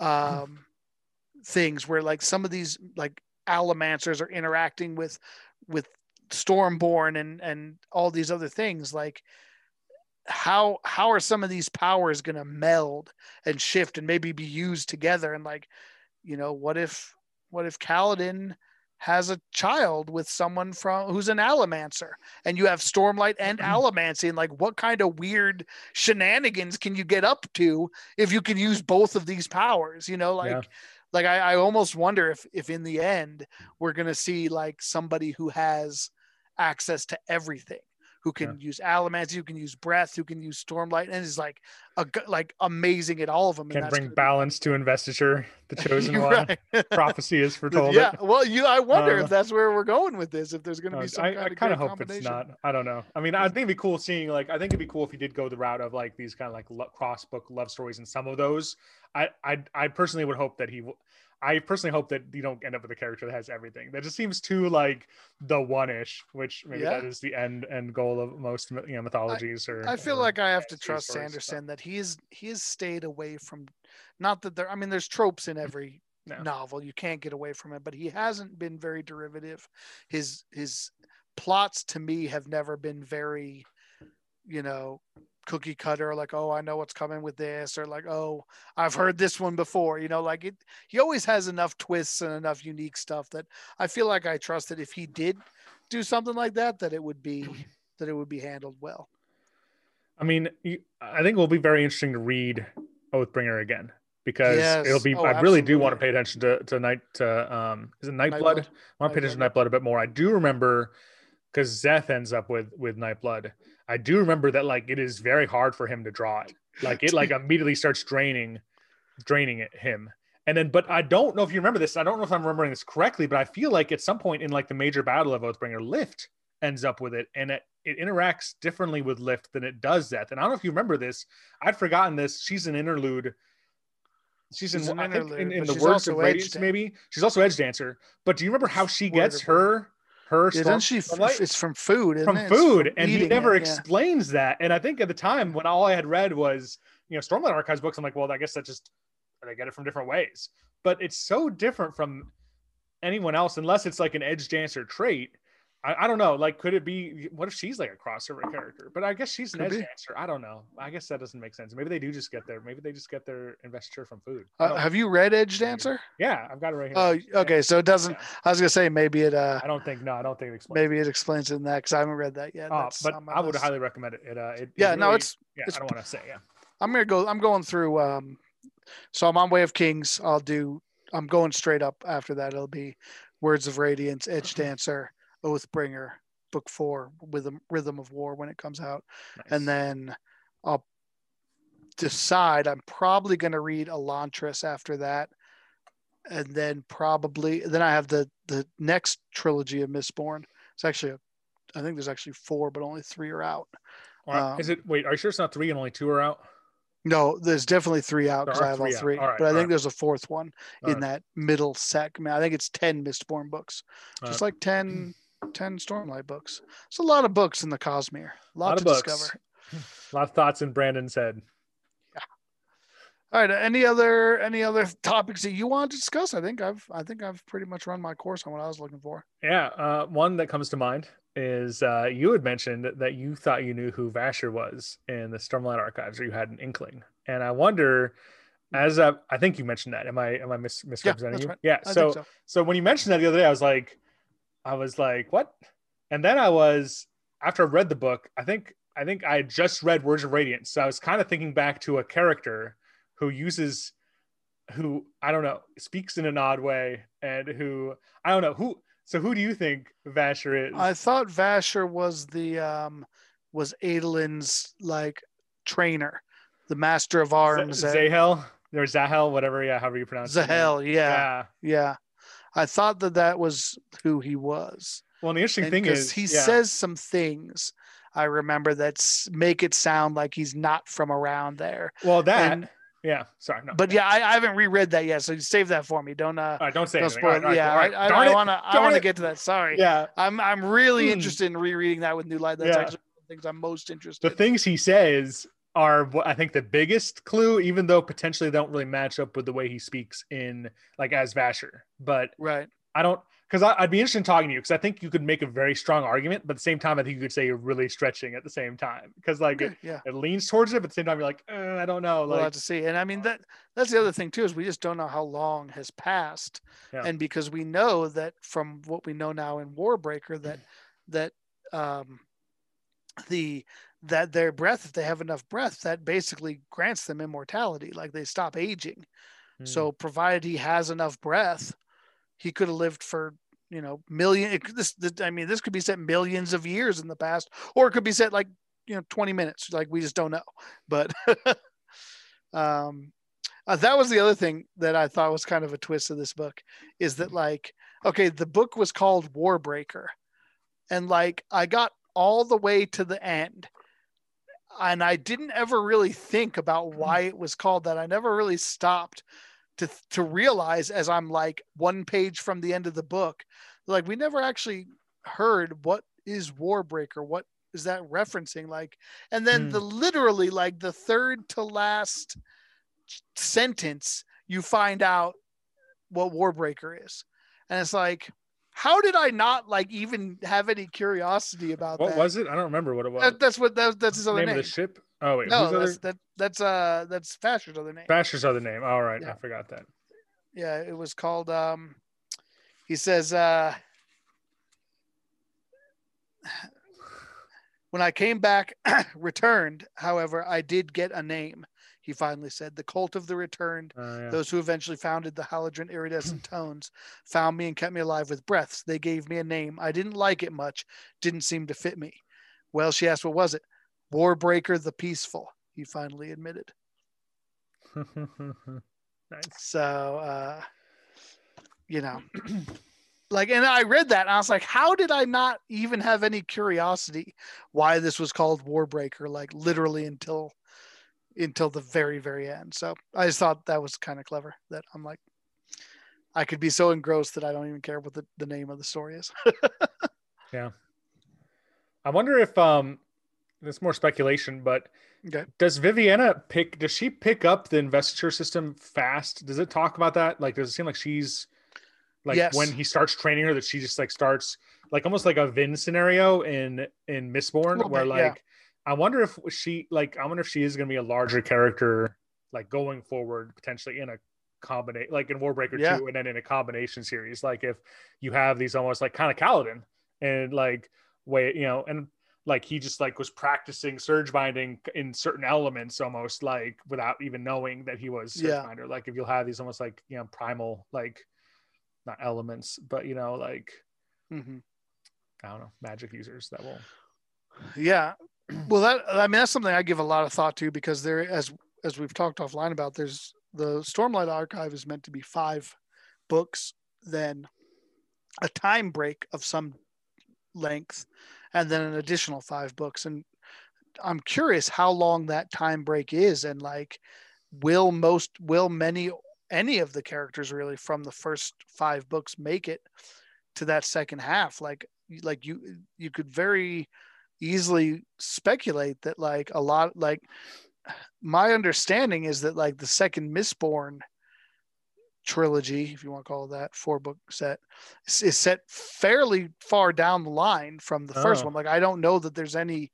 um things where like some of these like allomancers are interacting with with stormborn and and all these other things like how how are some of these powers going to meld and shift and maybe be used together? And like you know what if what if Kaladin has a child with someone from who's an allomancer and you have stormlight and mm-hmm. allomancy and like what kind of weird shenanigans can you get up to if you can use both of these powers? You know like Yeah. Like I, I almost wonder if if in the end we're gonna see like somebody who has access to everything who can use allomancy who can use breath who can use stormlight and is like a like amazing at all of them Can bring be- balance to investiture, the [LAUGHS] chosen one. [LAUGHS] Prophecy is foretold. yeah it. well you i wonder Uh, if that's where we're going with this if there's going to Uh, be some I, kind I of kind of hope it's not. I don't know. I mean, I think it'd be cool seeing like I think it'd be cool if you did go the route of like these kind of like lo- cross book love stories and some of those. I I I personally would hope that he. W- I personally hope that you don't end up with a character that has everything. That just seems too like the one ish, which maybe Yeah. that is the end end goal of most you know mythologies. or I feel or like I have to trust Sanderson that he's he has stayed away from not that there I mean there's tropes in mm, every No. novel you can't get away from it but he hasn't been very derivative his his plots to me have never been very you know cookie cutter like oh I know what's coming with this or like oh I've heard this one before you know like it he always has enough twists and enough unique stuff that I feel like I trust that if he did do something like that that it would be [CLEARS THROAT] that it would be handled well I mean, I think it will be very interesting to read Oathbringer again because Yes. it'll be. Oh, I really do want to pay attention to to night to um. Is it Nightblood? Nightblood. I want to pay attention to Nightblood a bit more. I do remember because Szeth ends up with with Nightblood. I do remember that like it is very hard for him to draw it. Like it like [LAUGHS] immediately starts draining, draining it, him. And then, but I don't know if you remember this. I don't know if I'm remembering this correctly, but I feel like at some point in like the major battle of Oathbringer, Lift ends up with it, and it, it interacts differently with Lift than it does Szeth. And I don't know if you remember this. I'd forgotten this. She's an interlude. She's, She's in, an I think interlude, in, in the she's words also of Edge Radiance, maybe she's also Edgedancer. But do you remember how she gets her her Yeah, doesn't she? Stormlight? It's from food. Isn't from it? Food, from and he never it, yeah. explains that. And I think at the time when all I had read was you know Stormlight Archives books, I'm like, well, I guess that just they get it from different ways. But it's so different from anyone else, unless it's like an Edgedancer trait. I, I don't know. Like, could it be? What if she's like a crossover character? But I guess she's an Could Edge. Dancer. I don't know. I guess that doesn't make sense. Maybe they do just get their. Maybe they just get their investiture from food. Uh, have you read Edgedancer? yeah, I've got it right here. Oh, okay. So it doesn't. Yeah. I was gonna say maybe it. Uh, I don't think. No, I don't think it explains. maybe it explains it in that because I haven't read that yet. Oh, but I would list. highly recommend it. It. Uh, it, it Yeah, no, it's. Yeah, it's I don't want to say. Yeah. I'm gonna go. I'm going through. Um, so I'm on Way of Kings. I'll do. I'm going straight up after that. It'll be Words of Radiance, Edgedancer, Oathbringer, Book Four, Rhythm Rhythm of War when it comes out, Nice. and then I'll decide. I'm probably gonna read Elantris after that, and then probably then I have the the next trilogy of Mistborn. It's actually a, I think there's actually four, but only three are out. Right. um, Is it? Wait, are you sure it's not three and only two are out? No, there's definitely three out because I have all three. All right, but I think right. there's a fourth one All in that middle segment. I think it's 10 Mistborn books, just like 10, [CLEARS THROAT] 10 Stormlight books. It's a lot of books in the Cosmere. A lot, lot to of books. discover. [LAUGHS] A lot of thoughts in Brandon's head. Yeah. All right. Any other any other [LAUGHS] topics that you want to discuss? I think I've I think I've pretty much run my course on what I was looking for. Yeah, uh, one that comes to mind is uh, you had mentioned that you thought you knew who Vasher was in the Stormlight Archives, or you had an inkling. And I wonder, as I, I think you mentioned that. Am I am I mis- misrepresenting that's you? right. Yeah. So, so. so when you mentioned that the other day, I was like, I was like, what? And then I was after I read the book. I think I think I had just read Words of Radiance, so I was kind of thinking back to a character who uses, who I don't know, speaks in an odd way, and who I don't know who. So who do you think Vasher is? I thought Vasher was the um was Adolin's like trainer, the master of arms. Z- Zahel or Zahel, whatever, yeah, however you pronounce it. Zahel, yeah, Yeah. yeah. I thought that that was who he was. Well, the interesting And thing is, he yeah. says some things I remember that make it sound like he's not from around there. well, that, and- yeah. Sorry, no. But yeah, I, I haven't reread that yet, so you save that for me. Don't uh, right, don't say don't spoil. All right, all right, yeah, all right. I, I, Darn I wanna I wanna get to that. Sorry. Yeah, I'm I'm really Hmm. interested in rereading that with New Light. That's Yeah. actually one of the things I'm most interested. The things he says are what I think the biggest clue, even though potentially they don't really match up with the way he speaks in like as Vasher. But Right. I don't because I'd be interested in talking to you because I think you could make a very strong argument, but at the same time, I think you could say you're really stretching at the same time because like it, yeah. it leans towards it, but at the same time, you're like, uh, I don't know. We'll Like, have to see. And I mean that that's the other thing too is we just don't know how long has passed. Yeah. And because we know that from what we know now in Warbreaker that that um the that their breath, if they have enough breath, that basically grants them immortality. Like they stop aging. hmm, So provided he has enough breath, he could have lived for you know million. This, this I mean this could be set millions of years in the past, or it could be set like you know 20 minutes. Like we just don't know. But [LAUGHS] um, uh, that was the other thing that I thought was kind of a twist of this book is that like okay the book was called Warbreaker, and like I got all the way to the end. And I didn't ever really think about why it was called that. I never really stopped to to realize as I'm like one page from the end of the book, like we never actually heard what is Warbreaker, what is that referencing like, and then Hmm. the literally like the third to last sentence you find out what Warbreaker is, and it's like, how did I not like even have any curiosity about what that? was it? I don't remember what it was. That- that's what that, that's his other name name. of the ship? Oh wait, no, who's other? that's that, that's uh that's Vasher's other name. Vasher's other name. All right, I forgot that. yeah it was called um he says uh [SIGHS] when i came back [CLEARS THROAT] returned however i did get a name he finally said the cult of the returned Uh, yeah. those who eventually founded the Hallandren iridescent [CLEARS THROAT] tones found me and kept me alive with breaths they gave me a name i didn't like it much didn't seem to fit me well she asked what was it Warbreaker the Peaceful. He finally admitted. [LAUGHS] nice. So, uh, you know, [CLEARS THROAT] like, and I read that and I was like, how did I not even have any curiosity why this was called Warbreaker? Like, literally until until the very very end. So I just thought that was kind of clever. That I'm like, I could be so engrossed that I don't even care what the, the name of the story is. [LAUGHS] yeah. I wonder if um, it's more speculation, but Okay. Does Viviana pick? Does she pick up the investiture system fast? Does it talk about that? Like, does it seem like she's like Yes. when he starts training her that she just like starts like almost like a Vin scenario in in Mistborn, where bit, like yeah. I wonder if she like I wonder if she is going to be a larger character like going forward potentially in a combination like in Warbreaker Yeah. 2 and then in a combination series like if you have these almost like kind of Kaladin and like way you know and like he just like was practicing surge binding in certain elements almost like without even knowing that he was surge Yeah. binder like if you'll have these almost like you know primal like not elements but you know like Mhm. I don't know magic users that will Yeah. [CLEARS THROAT] Well, that I mean that's something I give a lot of thought to because there, as as we've talked offline about, there's the Stormlight Archive is meant to be five books, then a time break of some length, and then an additional five books. And I'm curious how long that time break is, and like, will most, will many, any of the characters really from the first five books make it to that second half? Like, like you, you could very easily speculate that like a lot like my understanding is that like the second Mistborn trilogy, if you want to call it that, four book set, is, set fairly far down the line from the first Oh. one. Like I don't know that there's any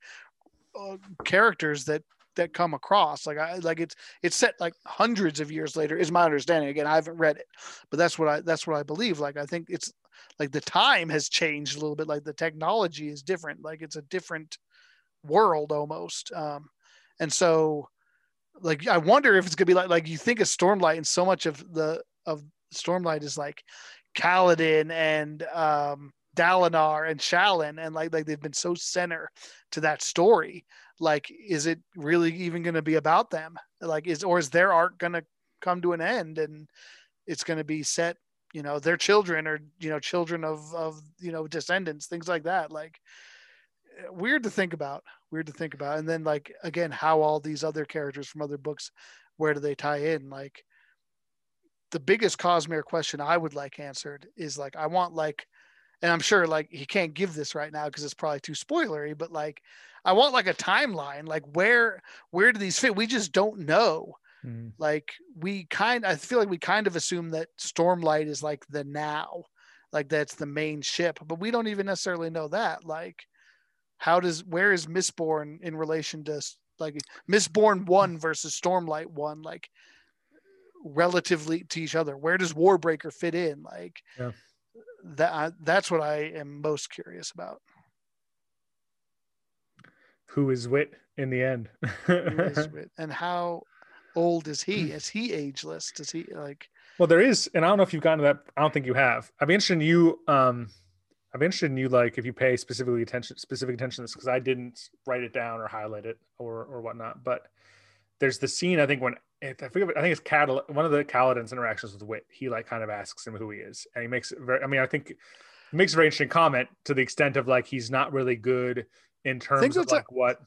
uh, characters that that come across like I like it's it's set like hundreds of years later is my understanding. Again, I haven't read it, but that's what I that's what I believe. Like I think it's like the time has changed a little bit. Like the technology is different. Like it's a different world almost. Um, and so like I wonder if it's gonna be like like you think of Stormlight and so much of the of Stormlight is like Kaladin and um Dalinar and Shallan and like like they've been so center to that story. Like is it really even gonna be about them? Like is or is their arc gonna come to an end and it's gonna be set, you know, their children or you know, children of of you know, descendants, things like that. Like eh, weird to think about weird to think about. And then like again how all these other characters from other books where do they tie in? Like the biggest cosmere question i would like answered is like i want like and i'm sure like he can't give this right now because it's probably too spoilery but like i want like a timeline like where where do these fit? We just don't know Mm. like we kind i feel like we kind of assume that stormlight is like the now like that's the main ship but we don't even necessarily know that. Like how does where is mistborn in relation to like mistborn one mm. versus stormlight one like relatively to each other? Where does warbreaker fit in? Like Yeah. that that's what i am most curious about. Who is wit in the end? Who is [LAUGHS] Wit? and how old is he is he ageless does he like Well, there is, and I don't know if you've gotten to that. I don't think you have. I'd be interested in you. Um, I'd be interested in you, like if you pay specifically attention, specific attention to this, because I didn't write it down or highlight it or or whatnot. But there's the scene I think when if I forget, I think it's Cal, one of the Kaladin's interactions with Wit. He like kind of asks him who he is, and he makes it very. I mean, I think he makes a very interesting comment to the extent of like he's not really good in terms of that's a- like what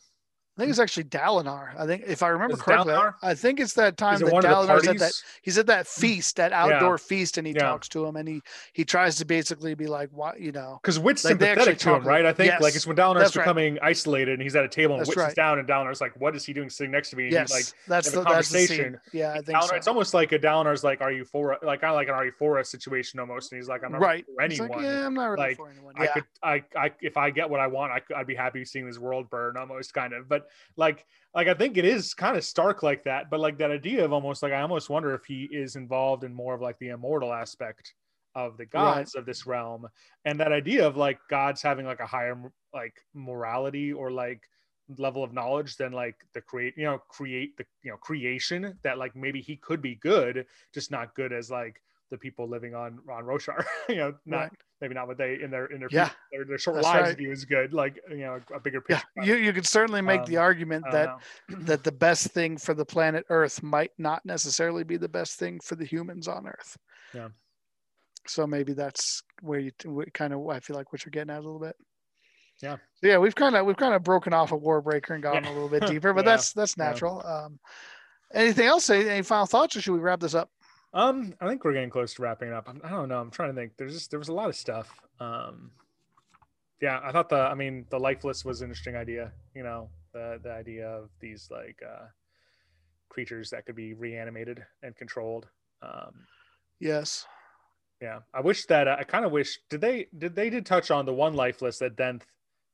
I think it's actually Dalinar. I think if I remember Is correctly, I- Dalinar? I think it's that time it that Dalinar's at that he's at that hmm. feast, that outdoor feast, and he Yeah. talks to him, and he he tries to basically be like, "What you know?" Because Wit's Like, sympathetic to him, right? I think Yes, like it's when Dalinar's that's right. becoming isolated and he's at a table and That's Wit's right. down and Dalinar's like, "What is he doing sitting next to me?" And Yes, like, that's the a that's the conversation. Yeah, I think Dalinar, so. it's almost like a Dalinar's like, "Are you for?" Like kind of like an "Are you for?" us situation almost, and he's like, "I'm not right. for He's like, anyone." yeah, I'm not really Like, for anyone. Yeah. I could, I, I, if I get what I want, I I'd be happy seeing this world burn, almost kind of. But like, like I think it is kind of stark like that. But like that idea of almost like I almost wonder if he is involved in more of like the immortal aspect of the gods of this realm, and that idea of like gods having like a higher like morality or like level of knowledge than like the create, you know, create the you know creation that like maybe he could be good, just not good as like the people living on on Roshar. [LAUGHS] you know, not Right. maybe not what they in their in their Yeah. their, their short That's lives right. view is good. Like you know, a bigger picture. Yeah, you, you could certainly make the Um, argument that [CLEARS THROAT] that the best thing for the planet Earth might not necessarily be the best thing for the humans on Earth. Yeah. So maybe that's where you kind of I feel like what you're getting at a little bit. Yeah. So yeah, we've kind of we've kind of broken off a Warbreaker and gone Yeah. a little bit [LAUGHS] deeper, but Yeah. that's that's natural. Um, anything else? Any, any final thoughts, or should we wrap this up? Um, I think we're getting close to wrapping it up. I'm, I don't know. I'm trying to think. There's just there was a lot of stuff. Um, yeah, I thought the I mean the lifeless was an interesting idea. You know, the the idea of these like uh, creatures that could be reanimated and controlled. Um, Yes. yeah, I wish that I kind of wish did they did they did touch on the one lifeless that Denth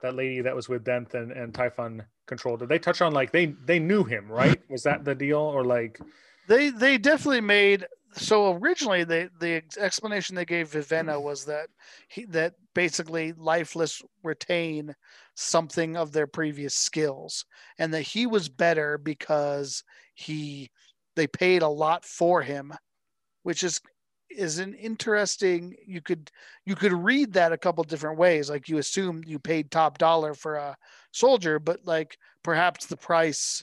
that lady that was with Denth and and Typhon controlled. Did they touch on like they they knew him right? Was that the deal or like They they definitely made so originally they the explanation they gave Vivenna mm. was that he that basically lifeless retain something of their previous skills and that he was better because he they paid a lot for him which is is an interesting you could you could read that a couple different ways. Like you assume you paid top dollar for a soldier but like perhaps the price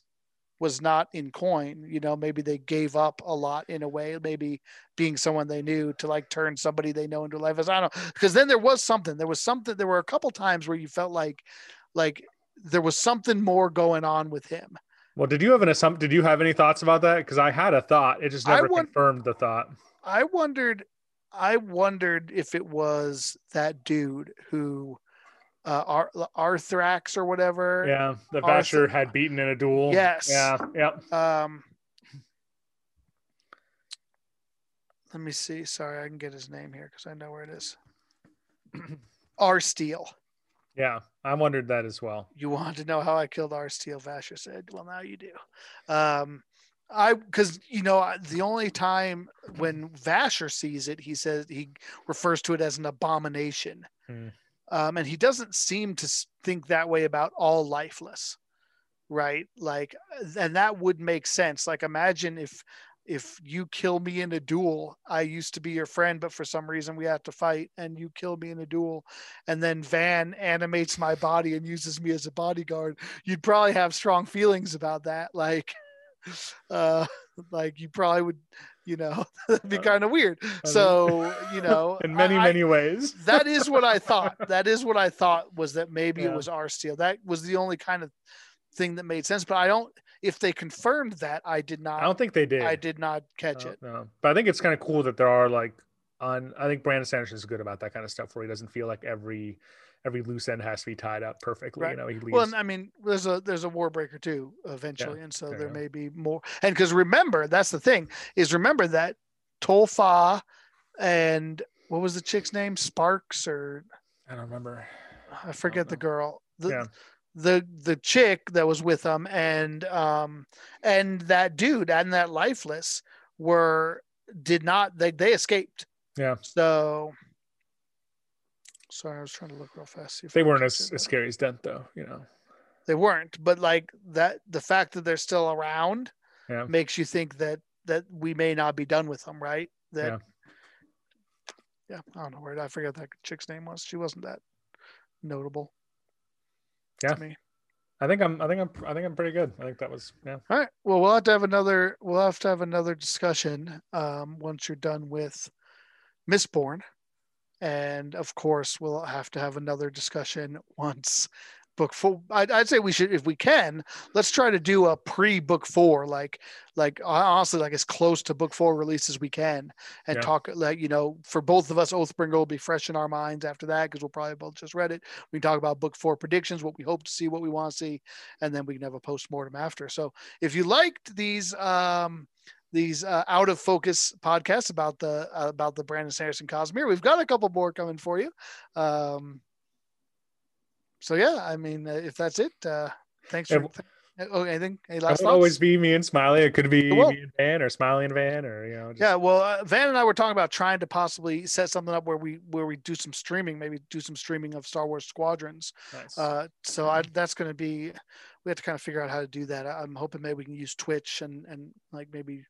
was not in coin you know maybe they gave up a lot in a way maybe being someone they knew to like turn somebody they know into life as i don't know because then there was something there was something there were a couple times where you felt like like there was something more going on with him Well, did you have an assumption Did you have any thoughts about that? Because I had a thought. It just never want- confirmed the thought. i wondered i wondered if it was that dude who uh Ar- arthrax or whatever Yeah, the Vasher had beaten in a duel. Yes. Yeah. Yeah. Um, let me see. Sorry, I can get his name here because I know where it is. [CLEARS THROAT] Arsteel. Yeah. I wondered that as well. You want to know how I killed Arsteel? Vasher said. Well, now you do. Um, I because you know the only time when Vasher sees it, he says he refers to it as an abomination, Hmm. Um, and he doesn't seem to think that way about all lifeless, right? Like, and that would make sense. Like, imagine if if you kill me in a duel, I used to be your friend, but for some reason we have to fight, and you kill me in a duel, and then Van animates my body and uses me as a bodyguard. You'd probably have strong feelings about that, like, [LAUGHS] uh, like you probably would, you know, [LAUGHS] it'd be Uh, kind of weird. So, you know, [LAUGHS] In many, I- many ways. [LAUGHS] that is what I thought. That is what I thought was that maybe it was Arsteel. That was the only kind of thing that made sense. But I don't. If they confirmed that, I did not. I don't think they did. I did not catch No, it. no. But I think it's kind of cool that there are like on I think Brandon Sanderson is good about that kind of stuff where he doesn't feel like every every loose end has to be tied up perfectly. Right. You know, he leaves Well, and I mean, there's a there's a Warbreaker too eventually, and so there may be more. And because remember, that's the thing is remember that Tolfa and what was the chick's name? Sparks or I don't remember. I forget the girl. The, Yeah. the the chick that was with them and um and that dude and that lifeless were did not they they escaped. Yeah. So sorry, I was trying to look real fast. They weren't as, as scary as Denth though, you know. they weren't, but like that the fact that they're still around Yeah. makes you think that that we may not be done with them, right? That yeah, I don't know where I forget that chick's name was. She wasn't that notable. Yeah. To me. I think I'm I think I'm I think I'm pretty good. I think that was yeah. All right. Well, we'll have to have another. We'll have to have another discussion um, once you're done with Mistborn, and of course, we'll have to have another discussion [LAUGHS] once book four. I'd, I'd say we should, if we can, let's try to do a pre-book four, like, like honestly, like as close to book four release as we can, and Yeah. talk like you know, for both of us, Oathbringer will be fresh in our minds after that because we'll probably both just read it. We can talk about book four predictions, what we hope to see, what we want to see, and then we can have a post-mortem after. So if you liked these um these uh, out of focus podcasts about the uh, about the Brandon Sanderson Cosmere, we've got a couple more coming for you. Um, so yeah, I mean, uh, if that's it, uh, thanks for. oh, anything? Any It last would thoughts? always be me and Smiley. It could be It me and Van or Smiley and Van or you know. Just, Yeah, well, uh, Van and I were talking about trying to possibly set something up where we where we do some streaming, maybe do some streaming of Star Wars Squadrons. Nice. Uh, so I, that's going to be we have to kind of figure out how to do that. I- I'm hoping maybe we can use Twitch and and like maybe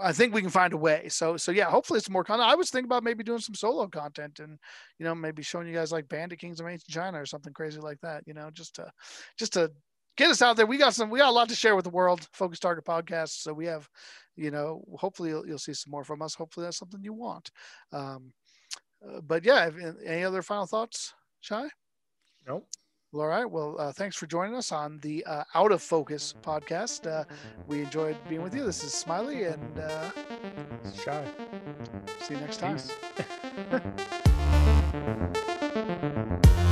I think we can find a way. So so yeah, hopefully it's more content. I was thinking about maybe doing some solo content and you know maybe showing you guys like Bandit Kings of Ancient China or something crazy like that. You know, just to just to get us out there. We got some we got a lot to share with the world. Focus Target podcast. So we have, you know, hopefully you'll, you'll see some more from us. Hopefully that's something you want. Um, uh, but yeah, any other final thoughts, Shai? Nope. Well, all right. Well, uh, thanks for joining us on the uh, Out of Focus podcast. Uh, we enjoyed being with you. This is Smiley and uh, Shai. See you next time. [LAUGHS]